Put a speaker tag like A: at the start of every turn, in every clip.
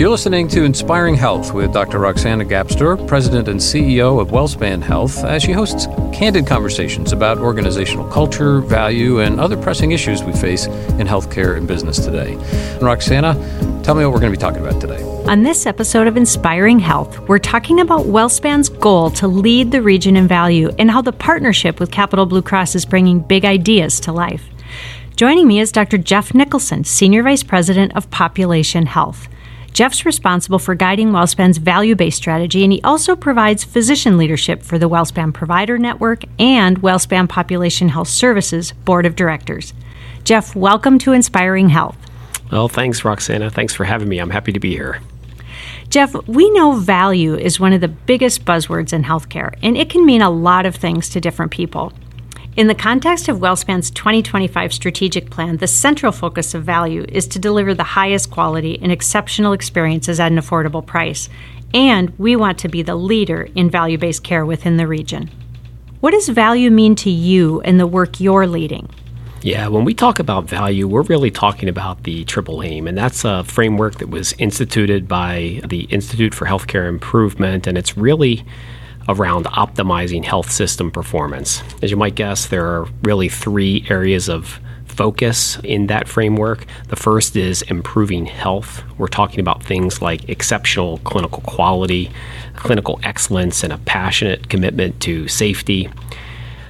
A: You're listening to Inspiring Health with Dr. Roxanna Gapstur, President and CEO of WellSpan Health, as she hosts candid conversations about organizational culture, value, and other pressing issues we face in healthcare and business today. And Roxanna, tell me what we're going to be talking about today.
B: On this episode of Inspiring Health, we're talking about WellSpan's goal to lead the region in value and how the partnership with Capital Blue Cross is bringing big ideas to life. Joining me is Dr. Jeff Nicholson, Senior Vice President of Population Health. Jeff's responsible for guiding WellSpan's value based strategy, and he also provides physician leadership for the WellSpan Provider Network and WellSpan Population Health Services Board of Directors. Jeff, welcome to Inspiring Health.
C: Well, thanks, Roxanna. Thanks for having me. I'm happy to be here.
B: Jeff, we know value is one of the biggest buzzwords in healthcare, and it can mean a lot of things to different people. In the context of WellSpan's 2025 strategic plan, the central focus of value is to deliver the highest quality and exceptional experiences at an affordable price. And we want to be the leader in value based care within the region. What does value mean to you and the work you're leading?
C: Yeah, when we talk about value, we're really talking about the triple aim, and that's a framework that was instituted by the Institute for Healthcare Improvement, and it's really around optimizing health system performance. As you might guess, there are really three areas of focus in that framework. The first is improving health. We're talking about things like exceptional clinical quality, clinical excellence, and a passionate commitment to safety.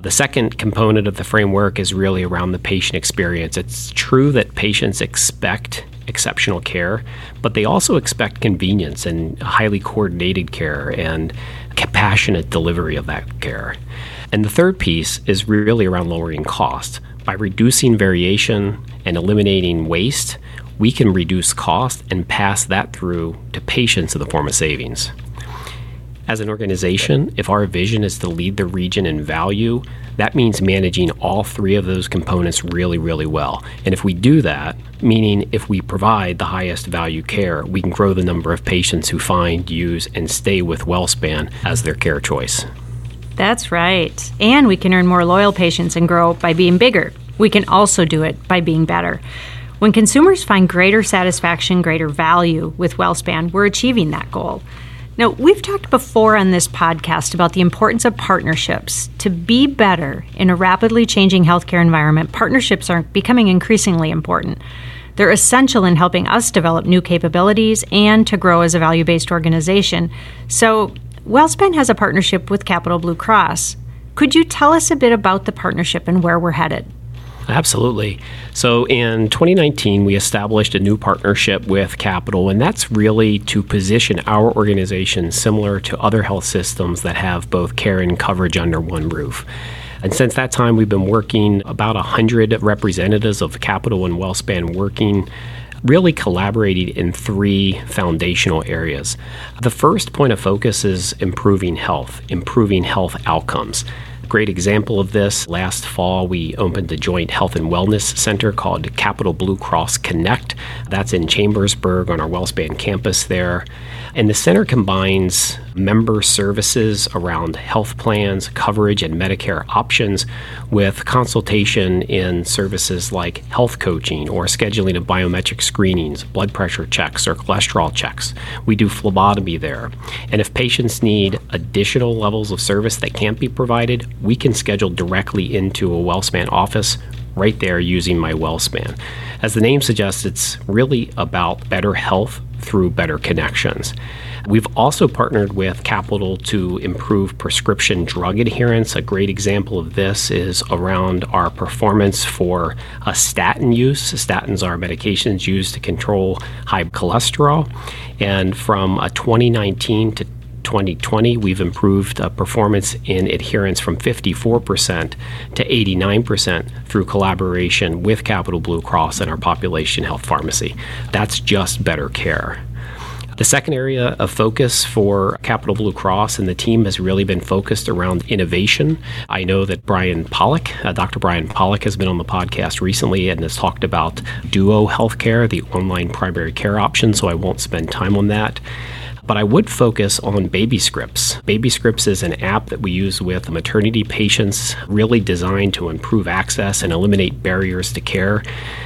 C: The second component of the framework is really around the patient experience. It's true that patients expect exceptional care, but they also expect convenience and highly coordinated care and compassionate delivery of that care. And the third piece is really around lowering cost. By reducing variation and eliminating waste, we can reduce cost and pass that through to patients in the form of savings. As an organization, if our vision is to lead the region in value, that means managing all three of those components really, really well. And if we do that, meaning if we provide the highest value care, we can grow the number of patients who find, use, and stay with WellSpan as their care choice.
B: That's right. And we can earn more loyal patients and grow by being bigger. We can also do it by being better. When consumers find greater satisfaction, greater value with WellSpan, we're achieving that goal. Now, we've talked before on this podcast about the importance of partnerships. To be better in a rapidly changing healthcare environment, partnerships are becoming increasingly important. They're essential in helping us develop new capabilities and to grow as a value based organization. So, WellSpan has a partnership with Capital Blue Cross. Could you tell us a bit about the partnership and where we're headed?
C: Absolutely. So in 2019, we established a new partnership with Capital, and that's really to position our organization similar to other health systems that have both care and coverage under one roof. And since that time, we've been working about 100 representatives of Capital and WellSpan working really collaborating in three foundational areas. The first point of focus is improving health, improving health outcomes. Great example of this. Last fall, we opened a joint health and wellness center called Capital Blue Cross Connect. That's in Chambersburg on our WellSpan campus there. And the center combines member services around health plans, coverage, and Medicare options with consultation in services like health coaching or scheduling of biometric screenings, blood pressure checks, or cholesterol checks. We do phlebotomy there. And if patients need additional levels of service that can't be provided, we can schedule directly into a WellSpan office right there using my WellSpan. As the name suggests, it's really about better health through better connections. We've also partnered with Capital to improve prescription drug adherence. A great example of this is around our performance for a statin use. Statins are medications used to control high cholesterol. And from a 2019 to 2020, we've improved uh, performance in adherence from 54% to 89% through collaboration with Capital Blue Cross and our population health pharmacy. That's just better care. The second area of focus for Capital Blue Cross and the team has really been focused around innovation. I know that Brian Pollock, uh, Dr. Brian Pollock, has been on the podcast recently and has talked about Duo Healthcare, the online primary care option, so I won't spend time on that. But I would focus on Babyscripts. Baby Scripts is an app that we use with maternity patients, really designed to improve access and eliminate barriers to care.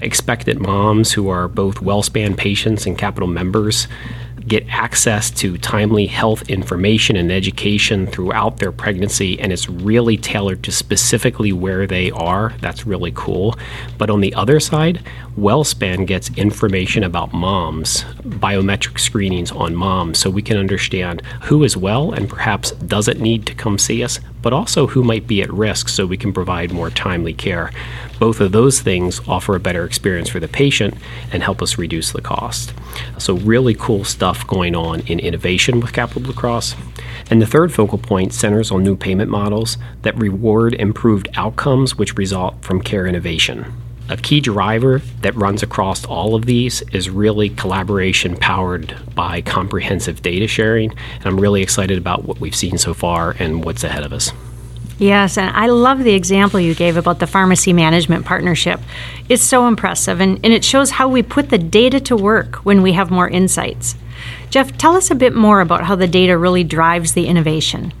C: Expectant moms who are both WellSpan patients and capital members get access to timely health information and education throughout their pregnancy, and it's really tailored to specifically where they are. That's really cool. But on the other side, WellSpan gets information about moms, biometric screenings on moms, so we can understand who is well and perhaps doesn't need to come see us, but also who might be at risk so we can provide more timely care. Both of those things offer a better experience for the patient and help us reduce the cost. So, really cool stuff going on in innovation with Capital Blue Cross. And the third focal point centers on new payment models that reward improved outcomes which result from care innovation. A key driver that runs across all of these is really collaboration powered by comprehensive data sharing. And I'm really excited about what we've seen so far and what's ahead of us.
B: Yes, and I love the example you gave about the pharmacy management partnership. It's so impressive, and, and it shows how we put the data to work when we have more insights. Jeff, tell us a bit more about how the data really drives the innovation.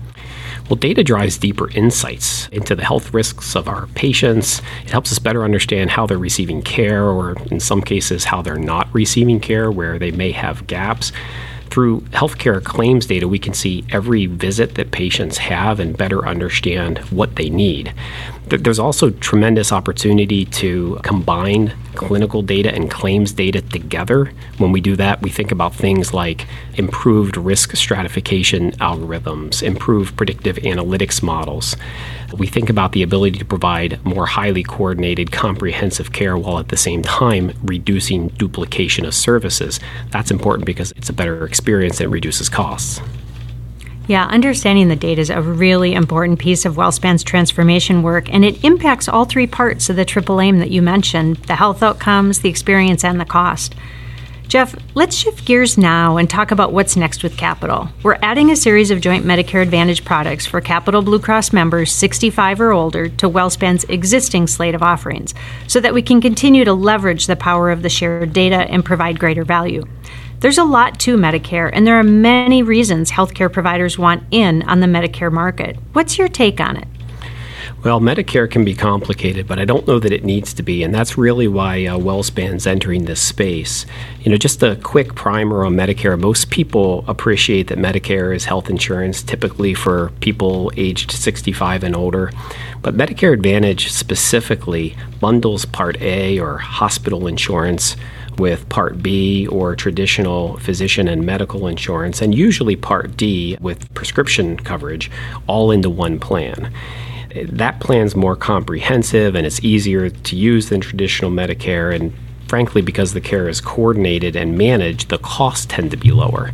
C: Well, data drives deeper insights into the health risks of our patients. It helps us better understand how they're receiving care, or in some cases, how they're not receiving care, where they may have gaps. Through healthcare claims data, we can see every visit that patients have and better understand what they need. There's also tremendous opportunity to combine clinical data and claims data together. When we do that, we think about things like improved risk stratification algorithms, improved predictive analytics models. We think about the ability to provide more highly coordinated, comprehensive care while at the same time reducing duplication of services. That's important because it's a better experience and reduces costs.
B: Yeah, understanding the data is a really important piece of WellSpan's transformation work, and it impacts all three parts of the triple aim that you mentioned the health outcomes, the experience, and the cost. Jeff, let's shift gears now and talk about what's next with Capital. We're adding a series of joint Medicare Advantage products for Capital Blue Cross members 65 or older to WellSpan's existing slate of offerings so that we can continue to leverage the power of the shared data and provide greater value. There's a lot to Medicare, and there are many reasons healthcare providers want in on the Medicare market. What's your take on it?
C: Well, Medicare can be complicated, but I don't know that it needs to be, and that's really why uh, WellSpan's entering this space. You know, just a quick primer on Medicare. Most people appreciate that Medicare is health insurance, typically for people aged 65 and older. But Medicare Advantage specifically bundles Part A or hospital insurance with Part B or traditional physician and medical insurance, and usually Part D with prescription coverage, all into one plan. That plan's more comprehensive and it's easier to use than traditional Medicare, and frankly, because the care is coordinated and managed, the costs tend to be lower.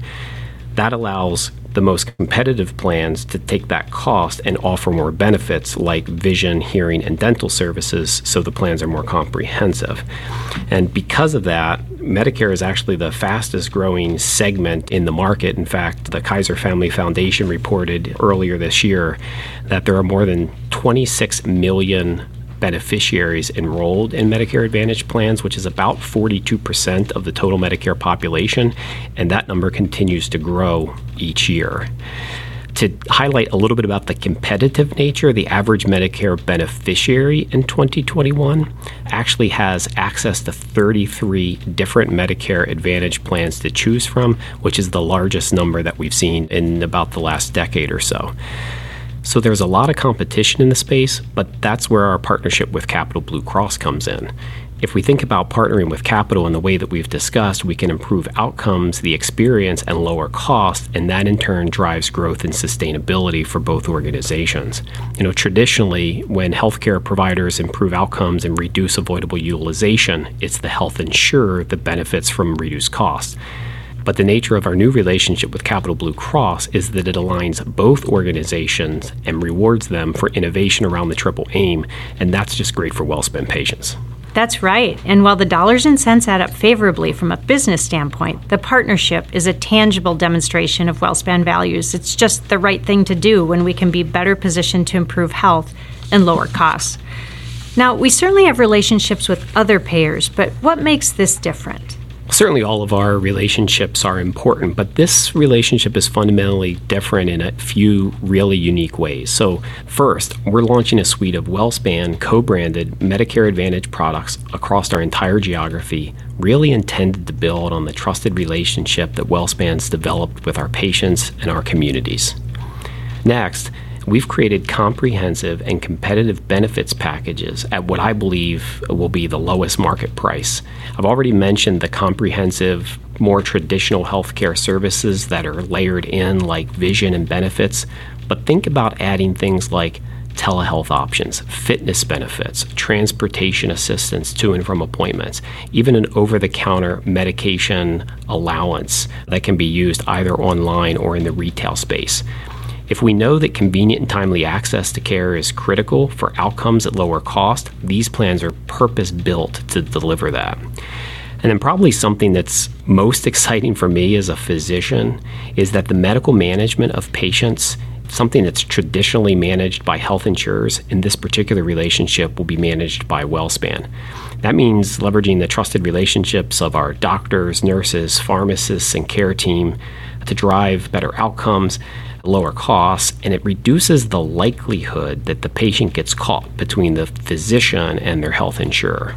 C: That allows the most competitive plans to take that cost and offer more benefits like vision, hearing, and dental services so the plans are more comprehensive. And because of that, Medicare is actually the fastest growing segment in the market. In fact, the Kaiser Family Foundation reported earlier this year that there are more than 26 million beneficiaries enrolled in Medicare Advantage plans, which is about 42% of the total Medicare population, and that number continues to grow each year. To highlight a little bit about the competitive nature, the average Medicare beneficiary in 2021 actually has access to 33 different Medicare Advantage plans to choose from, which is the largest number that we've seen in about the last decade or so. So there's a lot of competition in the space, but that's where our partnership with Capital Blue Cross comes in. If we think about partnering with capital in the way that we've discussed, we can improve outcomes, the experience, and lower costs, and that in turn drives growth and sustainability for both organizations. You know, traditionally, when healthcare providers improve outcomes and reduce avoidable utilization, it's the health insurer that benefits from reduced costs. But the nature of our new relationship with Capital Blue Cross is that it aligns both organizations and rewards them for innovation around the triple aim, and that's just great for WellSpan patients.
B: That's right. And while the dollars and cents add up favorably from a business standpoint, the partnership is a tangible demonstration of WellSpan values. It's just the right thing to do when we can be better positioned to improve health and lower costs. Now, we certainly have relationships with other payers, but what makes this different?
C: Certainly, all of our relationships are important, but this relationship is fundamentally different in a few really unique ways. So, first, we're launching a suite of WellSpan co branded Medicare Advantage products across our entire geography, really intended to build on the trusted relationship that WellSpan's developed with our patients and our communities. Next, we've created comprehensive and competitive benefits packages at what I believe will be the lowest market price. I've already mentioned the comprehensive, more traditional healthcare services that are layered in, like vision and benefits, but think about adding things like telehealth options, fitness benefits, transportation assistance to and from appointments, even an over the counter medication allowance that can be used either online or in the retail space. If we know that convenient and timely access to care is critical for outcomes at lower cost, these plans are purpose built to deliver that. And then, probably something that's most exciting for me as a physician is that the medical management of patients, something that's traditionally managed by health insurers, in this particular relationship will be managed by WellSpan. That means leveraging the trusted relationships of our doctors, nurses, pharmacists, and care team to drive better outcomes lower costs, and it reduces the likelihood that the patient gets caught between the physician and their health insurer.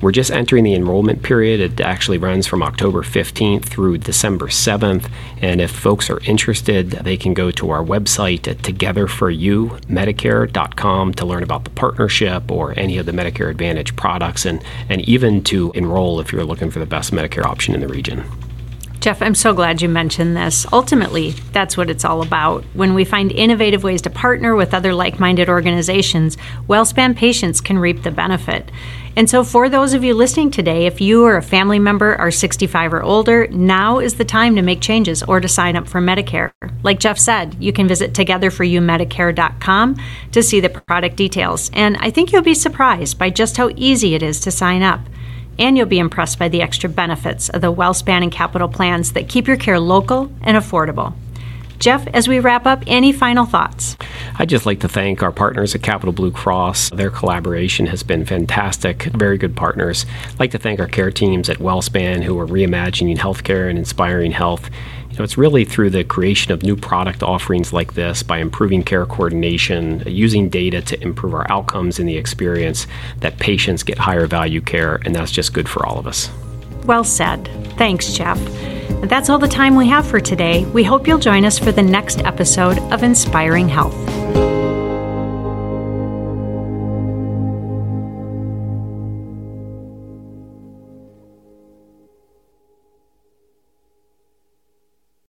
C: We're just entering the enrollment period. It actually runs from October 15th through December 7th. And if folks are interested, they can go to our website at togetherforyoumedicare.com to learn about the partnership or any of the Medicare Advantage products and, and even to enroll if you're looking for the best Medicare option in the region.
B: Jeff, I'm so glad you mentioned this. Ultimately, that's what it's all about. When we find innovative ways to partner with other like minded organizations, WellSpan patients can reap the benefit. And so, for those of you listening today, if you or a family member are 65 or older, now is the time to make changes or to sign up for Medicare. Like Jeff said, you can visit togetherforyoumedicare.com to see the product details. And I think you'll be surprised by just how easy it is to sign up and you'll be impressed by the extra benefits of the WellSpan and capital plans that keep your care local and affordable. Jeff, as we wrap up, any final thoughts?
C: I'd just like to thank our partners at Capital Blue Cross. Their collaboration has been fantastic, very good partners. I'd like to thank our care teams at WellSpan who are reimagining healthcare and inspiring health. So it's really through the creation of new product offerings like this, by improving care coordination, using data to improve our outcomes in the experience, that patients get higher value care, and that's just good for all of us.
B: Well said. Thanks, Jeff. That's all the time we have for today. We hope you'll join us for the next episode of Inspiring Health.